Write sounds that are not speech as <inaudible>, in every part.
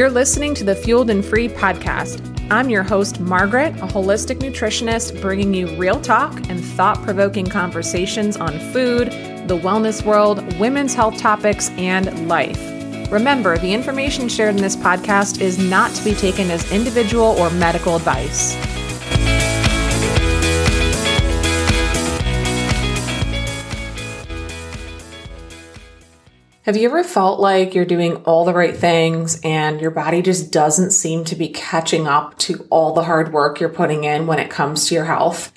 You're listening to the Fueled and Free podcast. I'm your host, Margaret, a holistic nutritionist, bringing you real talk and thought provoking conversations on food, the wellness world, women's health topics, and life. Remember, the information shared in this podcast is not to be taken as individual or medical advice. Have you ever felt like you're doing all the right things and your body just doesn't seem to be catching up to all the hard work you're putting in when it comes to your health?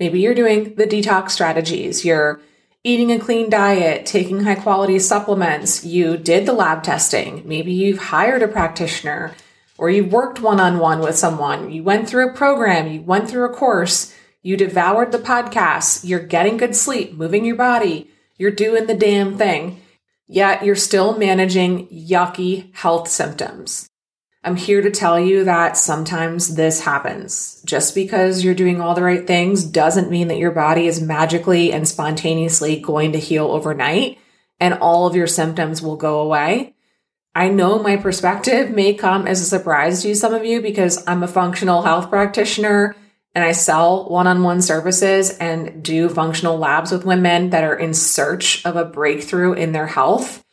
Maybe you're doing the detox strategies, you're eating a clean diet, taking high quality supplements, you did the lab testing, maybe you've hired a practitioner or you worked one on one with someone, you went through a program, you went through a course, you devoured the podcasts, you're getting good sleep, moving your body, you're doing the damn thing yet you're still managing yucky health symptoms. I'm here to tell you that sometimes this happens. Just because you're doing all the right things doesn't mean that your body is magically and spontaneously going to heal overnight and all of your symptoms will go away. I know my perspective may come as a surprise to some of you because I'm a functional health practitioner and I sell one on one services and do functional labs with women that are in search of a breakthrough in their health.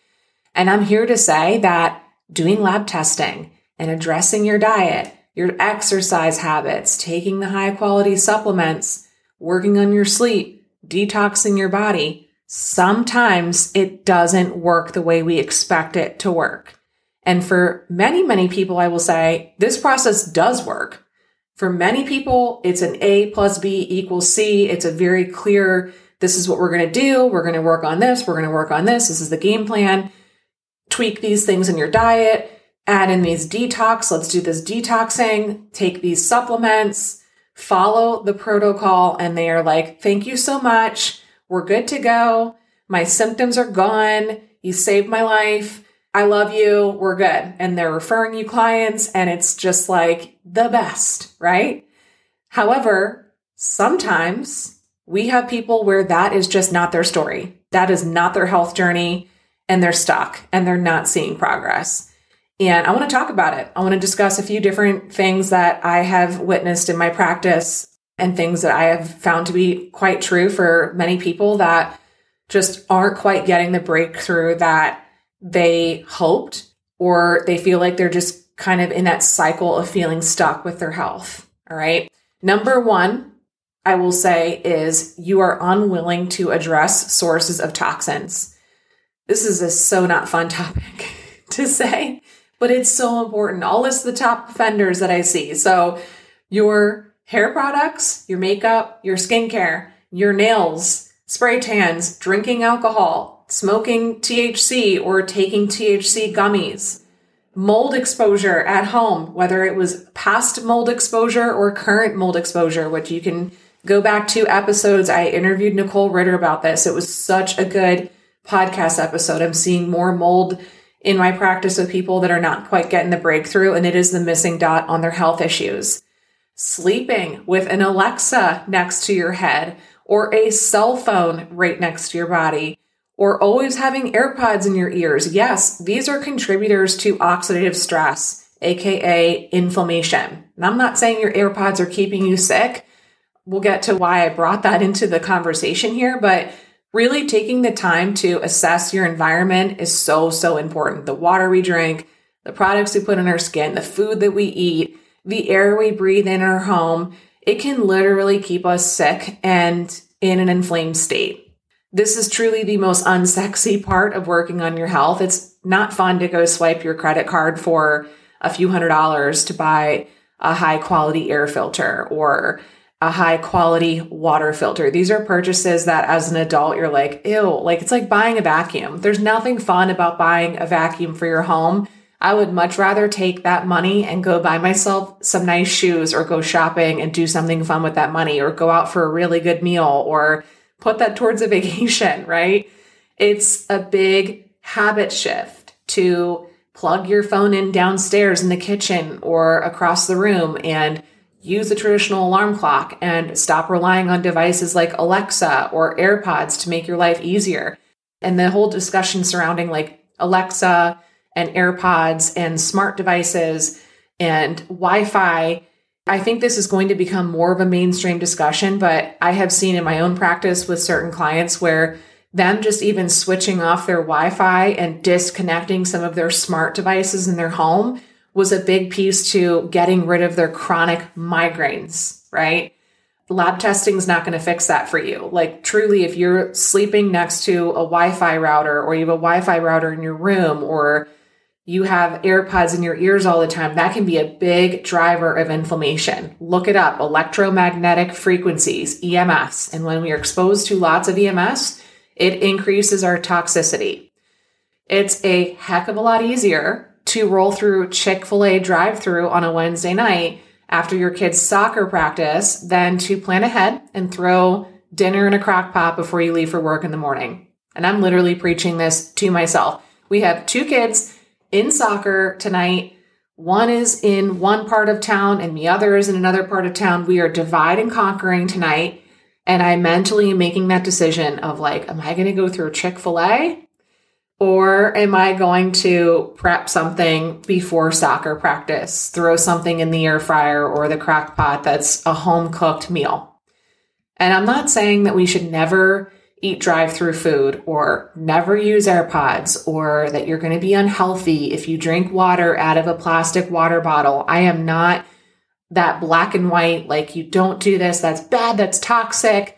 And I'm here to say that doing lab testing and addressing your diet, your exercise habits, taking the high quality supplements, working on your sleep, detoxing your body, sometimes it doesn't work the way we expect it to work. And for many, many people, I will say this process does work. For many people, it's an A plus B equals C. It's a very clear, this is what we're going to do. We're going to work on this. We're going to work on this. This is the game plan. Tweak these things in your diet. Add in these detox. Let's do this detoxing. Take these supplements. Follow the protocol. And they are like, thank you so much. We're good to go. My symptoms are gone. You saved my life. I love you. We're good. And they're referring you clients and it's just like the best, right? However, sometimes we have people where that is just not their story. That is not their health journey and they're stuck and they're not seeing progress. And I want to talk about it. I want to discuss a few different things that I have witnessed in my practice and things that I have found to be quite true for many people that just aren't quite getting the breakthrough that they hoped, or they feel like they're just kind of in that cycle of feeling stuck with their health. All right. Number one, I will say is you are unwilling to address sources of toxins. This is a so not fun <laughs> topic to say, but it's so important. I'll list the top offenders that I see. So your hair products, your makeup, your skincare, your nails, spray tans, drinking alcohol, smoking THC or taking THC gummies, mold exposure at home, whether it was past mold exposure or current mold exposure, which you can go back to episodes. I interviewed Nicole Ritter about this. It was such a good podcast episode. I'm seeing more mold in my practice with people that are not quite getting the breakthrough, and it is the missing dot on their health issues. Sleeping with an Alexa next to your head or a cell phone right next to your body or always having AirPods in your ears. Yes, these are contributors to oxidative stress, aka inflammation. And I'm not saying your AirPods are keeping you sick. We'll get to why I brought that into the conversation here, but really taking the time to assess your environment is so, so important. The water we drink, the products we put in our skin, the food that we eat, the air we breathe in our home, it can literally keep us sick and in an inflamed state. This is truly the most unsexy part of working on your health. It's not fun to go swipe your credit card for a few hundred dollars to buy a high quality air filter or a high quality water filter. These are purchases that as an adult, you're like, ew, like it's like buying a vacuum. There's nothing fun about buying a vacuum for your home. I would much rather take that money and go buy myself some nice shoes or go shopping and do something fun with that money or go out for a really good meal or put that towards a <laughs> vacation, right? It's a big habit shift to plug your phone in downstairs in the kitchen or across the room and use a traditional alarm clock and stop relying on devices like Alexa or AirPods to make your life easier. And the whole discussion surrounding like Alexa and AirPods and smart devices and Wi Fi. I think this is going to become more of a mainstream discussion, but I have seen in my own practice with certain clients where them just even switching off their Wi Fi and disconnecting some of their smart devices in their home was a big piece to getting rid of their chronic migraines, right? Lab testing is not going to fix that for you. Like, truly, if you're sleeping next to a Wi Fi router or you have a Wi Fi router in your room or you have AirPods in your ears all the time, that can be a big driver of inflammation. Look it up electromagnetic frequencies, EMFs. And when we are exposed to lots of EMFs, it increases our toxicity. It's a heck of a lot easier to roll through Chick fil A drive through on a Wednesday night after your kid's soccer practice than to plan ahead and throw dinner in a crock pot before you leave for work in the morning. And I'm literally preaching this to myself. We have two kids in soccer tonight. One is in one part of town and the other is in another part of town. We are divide and conquering tonight. And I mentally am making that decision of like, am I going to go through Chick fil A or am I going to prep something before soccer practice, throw something in the air fryer or the crock pot that's a home cooked meal? And I'm not saying that we should never eat drive through food or never use AirPods or that you're going to be unhealthy if you drink water out of a plastic water bottle. I am not that black and white, like you don't do this, that's bad, that's toxic.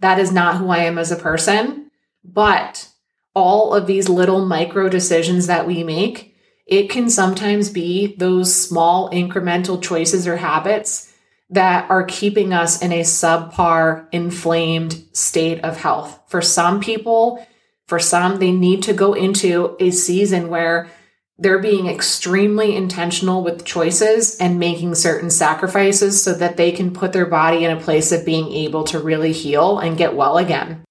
That is not who I am as a person. But all of these little micro decisions that we make, it can sometimes be those small incremental choices or habits that are keeping us in a subpar, inflamed state of health. For some people, for some, they need to go into a season where they're being extremely intentional with choices and making certain sacrifices so that they can put their body in a place of being able to really heal and get well again.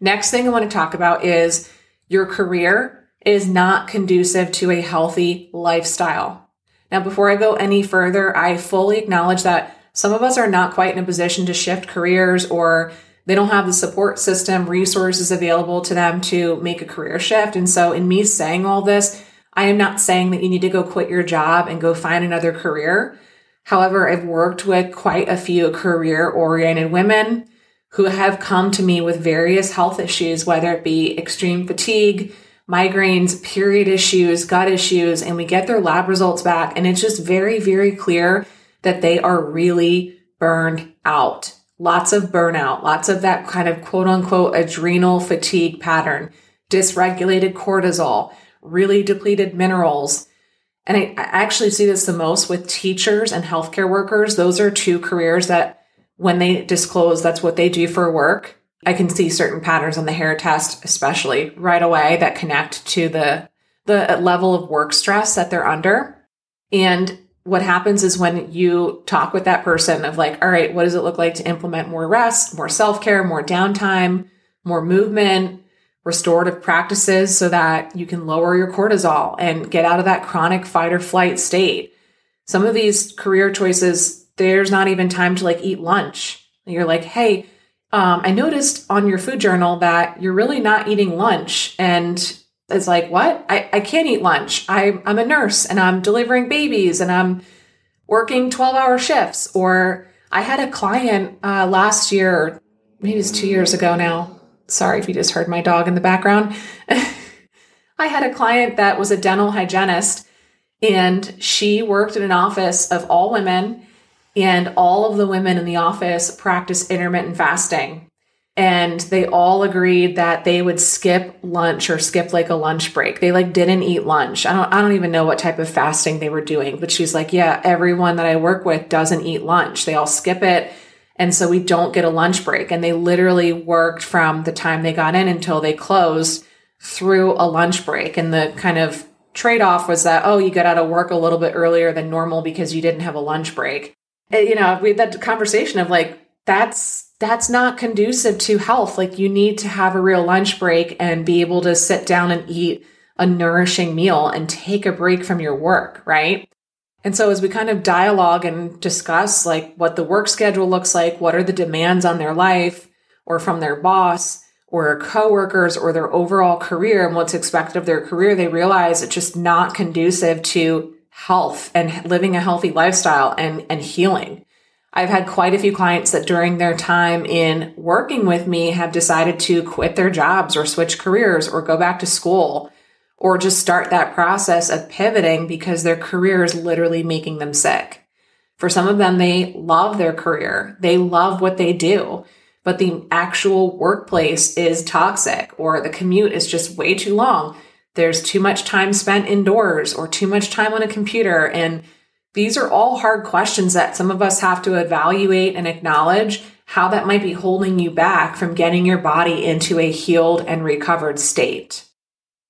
Next thing I want to talk about is your career is not conducive to a healthy lifestyle. Now, before I go any further, I fully acknowledge that some of us are not quite in a position to shift careers or they don't have the support system, resources available to them to make a career shift. And so, in me saying all this, I am not saying that you need to go quit your job and go find another career. However, I've worked with quite a few career oriented women who have come to me with various health issues, whether it be extreme fatigue, migraines, period issues, gut issues, and we get their lab results back. And it's just very, very clear that they are really burned out. Lots of burnout, lots of that kind of quote unquote adrenal fatigue pattern, dysregulated cortisol, really depleted minerals. And I actually see this the most with teachers and healthcare workers. Those are two careers that when they disclose that's what they do for work, I can see certain patterns on the hair test, especially right away that connect to the, the level of work stress that they're under. And what happens is when you talk with that person of like, all right, what does it look like to implement more rest, more self care, more downtime, more movement, restorative practices so that you can lower your cortisol and get out of that chronic fight or flight state. Some of these career choices there's not even time to like eat lunch. You're like, hey, um, I noticed on your food journal that you're really not eating lunch. And it's like, what? I, I can't eat lunch. I, I'm a nurse and I'm delivering babies and I'm working 12 hour shifts. Or I had a client uh, last year, maybe it's two years ago now. Sorry if you just heard my dog in the background. <laughs> I had a client that was a dental hygienist and she worked in an office of all women and all of the women in the office practice intermittent fasting. And they all agreed that they would skip lunch or skip like a lunch break. They like didn't eat lunch. I don't I don't even know what type of fasting they were doing, but she's like, "Yeah, everyone that I work with doesn't eat lunch. They all skip it." And so we don't get a lunch break. And they literally worked from the time they got in until they closed through a lunch break. And the kind of trade off was that, oh, you got out of work a little bit earlier than normal because you didn't have a lunch break. Eh, you know, we had that conversation of like, that's that's not conducive to health. Like you need to have a real lunch break and be able to sit down and eat a nourishing meal and take a break from your work, right? And so as we kind of dialogue and discuss like what the work schedule looks like, what are the demands on their life or from their boss, or coworkers or their overall career and what's expected of their career, they realize it's just not conducive to health and living a healthy lifestyle and, and healing. I've had quite a few clients that during their time in working with me have decided to quit their jobs or switch careers or go back to school or just start that process of pivoting because their career is literally making them sick. For some of them, they love their career. They love what they do, but the actual workplace is toxic or the commute is just way too long. There's too much time spent indoors or too much time on a computer. And these are all hard questions that some of us have to evaluate and acknowledge how that might be holding you back from getting your body into a healed and recovered state.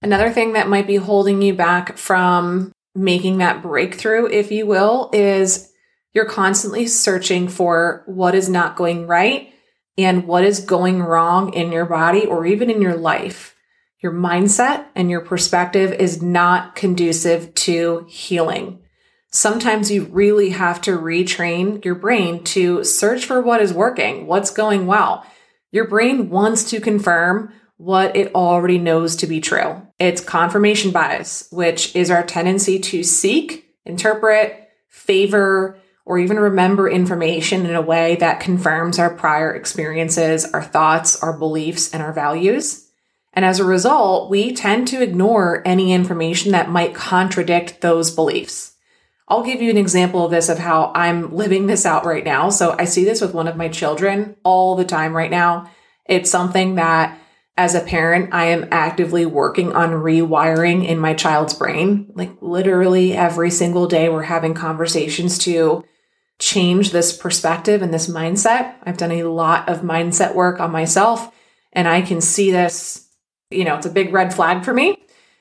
Another thing that might be holding you back from making that breakthrough, if you will, is you're constantly searching for what is not going right and what is going wrong in your body or even in your life. Your mindset and your perspective is not conducive to healing. Sometimes you really have to retrain your brain to search for what is working, what's going well. Your brain wants to confirm what it already knows to be true. It's confirmation bias, which is our tendency to seek, interpret, favor, or even remember information in a way that confirms our prior experiences, our thoughts, our beliefs, and our values. And as a result, we tend to ignore any information that might contradict those beliefs. I'll give you an example of this of how I'm living this out right now. So I see this with one of my children all the time right now. It's something that as a parent, I am actively working on rewiring in my child's brain. Like literally every single day, we're having conversations to change this perspective and this mindset. I've done a lot of mindset work on myself and I can see this, you know, it's a big red flag for me.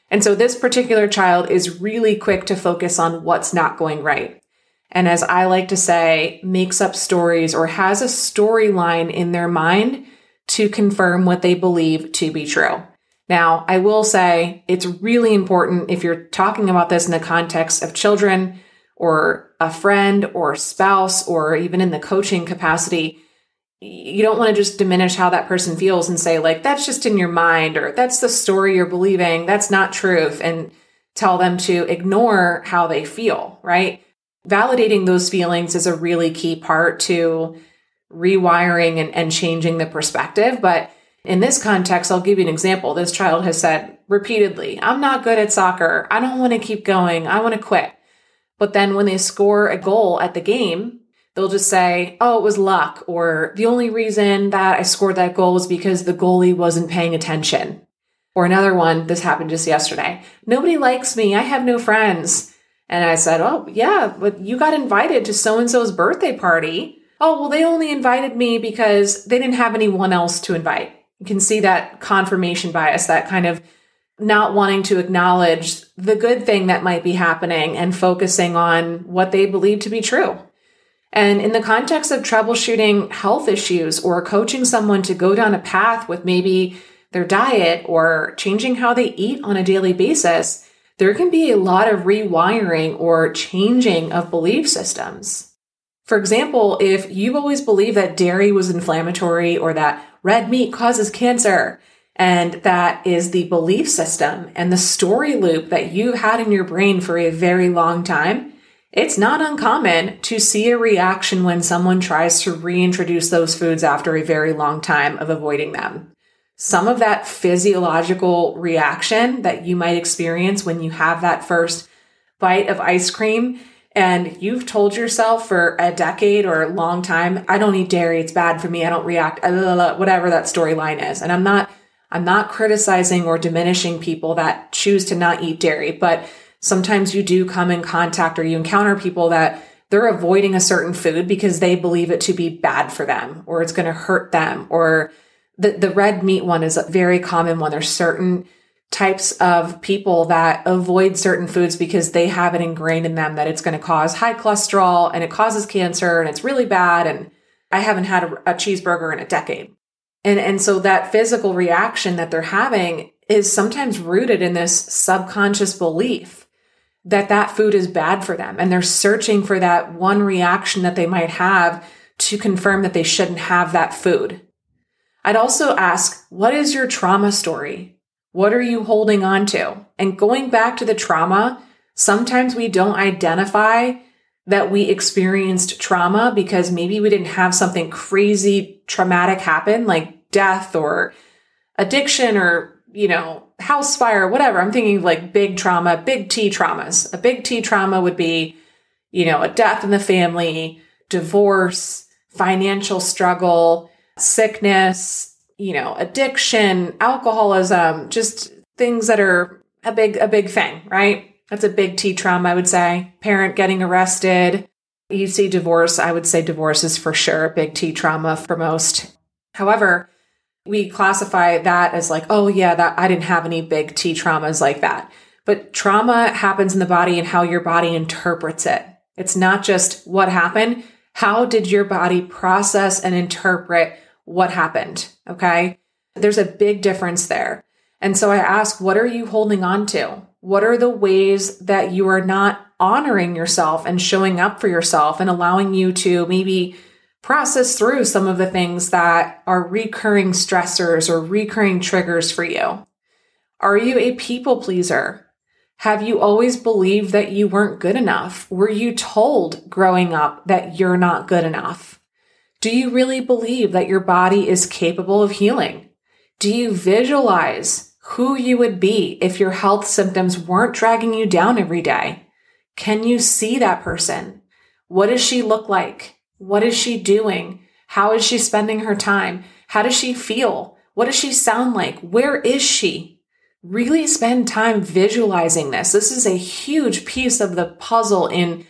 And so this particular child is really quick to focus on what's not going right. And as I like to say, makes up stories or has a storyline in their mind to confirm what they believe to be true. Now, I will say it's really important if you're talking about this in the context of children or a friend or spouse or even in the coaching capacity, you don't want to just diminish how that person feels and say, like, that's just in your mind or that's the story you're believing. That's not truth. And tell them to ignore how they feel, right? Validating those feelings is a really key part to rewiring and, and changing the perspective. But in this context, I'll give you an example. This child has said repeatedly, I'm not good at soccer. I don't want to keep going. I want to quit. But then when they score a goal at the game, they'll just say, oh, it was luck, or the only reason that I scored that goal was because the goalie wasn't paying attention. Or another one, this happened just yesterday. Nobody likes me. I have no friends. And I said, oh, yeah, but you got invited to so and so's birthday party. Oh, well, they only invited me because they didn't have anyone else to invite. You can see that confirmation bias, that kind of not wanting to acknowledge the good thing that might be happening and focusing on what they believe to be true. And in the context of troubleshooting health issues or coaching someone to go down a path with maybe their diet or changing how they eat on a daily basis, there can be a lot of rewiring or changing of belief systems. For example, if you've always believed that dairy was inflammatory or that red meat causes cancer, and that is the belief system and the story loop that you've had in your brain for a very long time. It's not uncommon to see a reaction when someone tries to reintroduce those foods after a very long time of avoiding them. Some of that physiological reaction that you might experience when you have that first bite of ice cream and you've told yourself for a decade or a long time, I don't eat dairy, it's bad for me, I don't react, uh, whatever that storyline is. And I'm not I'm not criticizing or diminishing people that choose to not eat dairy, but sometimes you do come in contact or you encounter people that they're avoiding a certain food because they believe it to be bad for them or it's going to hurt them or the, the red meat one is a very common one. There's certain types of people that avoid certain foods because they have it ingrained in them that it's going to cause high cholesterol and it causes cancer and it's really bad. And I haven't had a, a cheeseburger in a decade. And, and so that physical reaction that they're having is sometimes rooted in this subconscious belief that that food is bad for them. And they're searching for that one reaction that they might have to confirm that they shouldn't have that food. I'd also ask, what is your trauma story? What are you holding on to? And going back to the trauma, sometimes we don't identify that we experienced trauma because maybe we didn't have something crazy traumatic happen, like death or addiction or, you know, house fire, whatever. I'm thinking like big trauma, big T traumas. A big T trauma would be, you know, a death in the family, divorce, financial struggle, sickness, you know, addiction, alcoholism, just things that are a big, a big thing, right? That's a big T trauma, I would say. Parent getting arrested. You see divorce, I would say divorce is for sure a big T trauma for most. However, we classify that as like, oh yeah, that I didn't have any big T traumas like that. But trauma happens in the body and how your body interprets it. It's not just what happened. How did your body process and interpret what happened? Okay. There's a big difference there. And so I ask, what are you holding on to? What are the ways that you are not honoring yourself and showing up for yourself and allowing you to maybe process through some of the things that are recurring stressors or recurring triggers for you? Are you a people pleaser? Have you always believed that you weren't good enough? Were you told growing up that you're not good enough? Do you really believe that your body is capable of healing? Do you visualize who you would be if your health symptoms weren't dragging you down every day? Can you see that person? What does she look like? What is she doing? How is she spending her time? How does she feel? What does she sound like? Where is she? Really spend time visualizing this. This is a huge piece of the puzzle in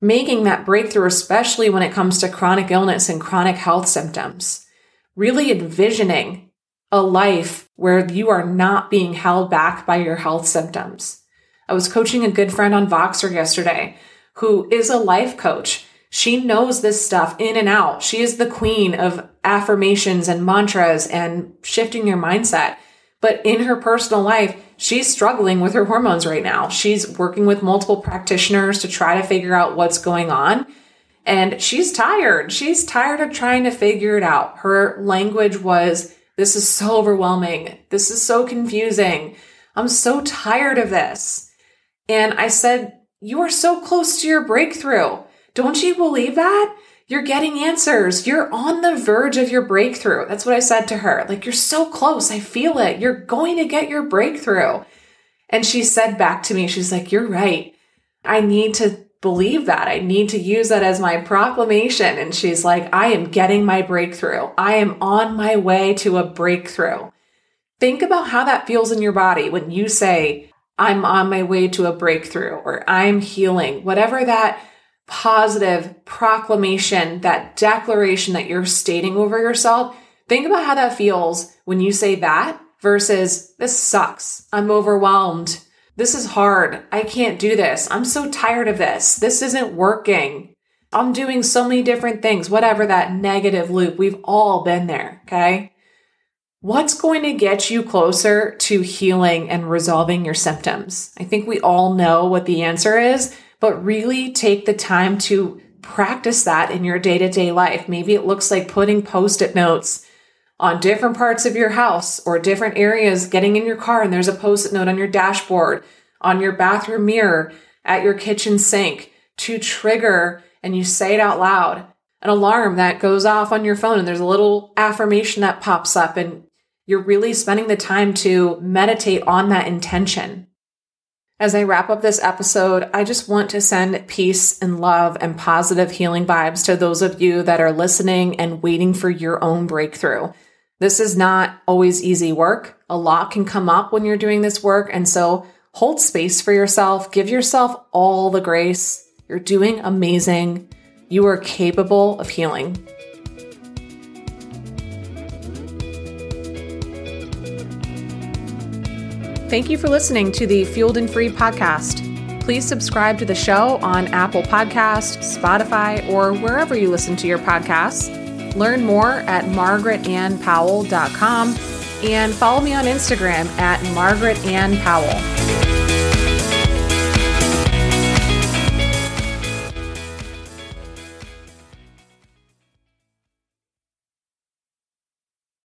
making that breakthrough, especially when it comes to chronic illness and chronic health symptoms. Really envisioning a life where you are not being held back by your health symptoms. I was coaching a good friend on Voxer yesterday who is a life coach she knows this stuff in and out. She is the queen of affirmations and mantras and shifting your mindset. But in her personal life, she's struggling with her hormones right now. She's working with multiple practitioners to try to figure out what's going on. And she's tired. She's tired of trying to figure it out. Her language was, This is so overwhelming. This is so confusing. I'm so tired of this. And I said, You are so close to your breakthrough. Don't you believe that? You're getting answers. You're on the verge of your breakthrough. That's what I said to her. Like, you're so close. I feel it. You're going to get your breakthrough. And she said back to me, she's like, You're right. I need to believe that. I need to use that as my proclamation. And she's like, I am getting my breakthrough. I am on my way to a breakthrough. Think about how that feels in your body when you say, I'm on my way to a breakthrough or I'm healing, whatever that positive proclamation, that declaration that you're stating over yourself, think about how that feels when you say that versus this sucks. I'm overwhelmed. This is hard. I can't do this. I'm so tired of this. This isn't working. I'm doing so many different things, whatever that negative loop. We've all been there. Okay. What's going to get you closer to healing and resolving your symptoms? I think we all know what the answer is, but really take the time to practice that in your day to day life. Maybe it looks like putting post it notes on different parts of your house or different areas, getting in your car and there's a post it note on your dashboard, on your bathroom mirror, at your kitchen sink to trigger and you say it out loud. An alarm that goes off on your phone and there's a little affirmation that pops up and you're really spending the time to meditate on that intention. As I wrap up this episode, I just want to send peace and love and positive healing vibes to those of you that are listening and waiting for your own breakthrough. This is not always easy work. A lot can come up when you're doing this work. And so hold space for yourself. Give yourself all the grace. You're doing amazing. You are capable of healing. Thank you for listening to the Fueled and Free podcast. Please subscribe to the show on Apple Podcasts, Spotify, or wherever you listen to your podcasts. Learn more at margaretannpowell.com and follow me on Instagram at Margaret Ann Powell.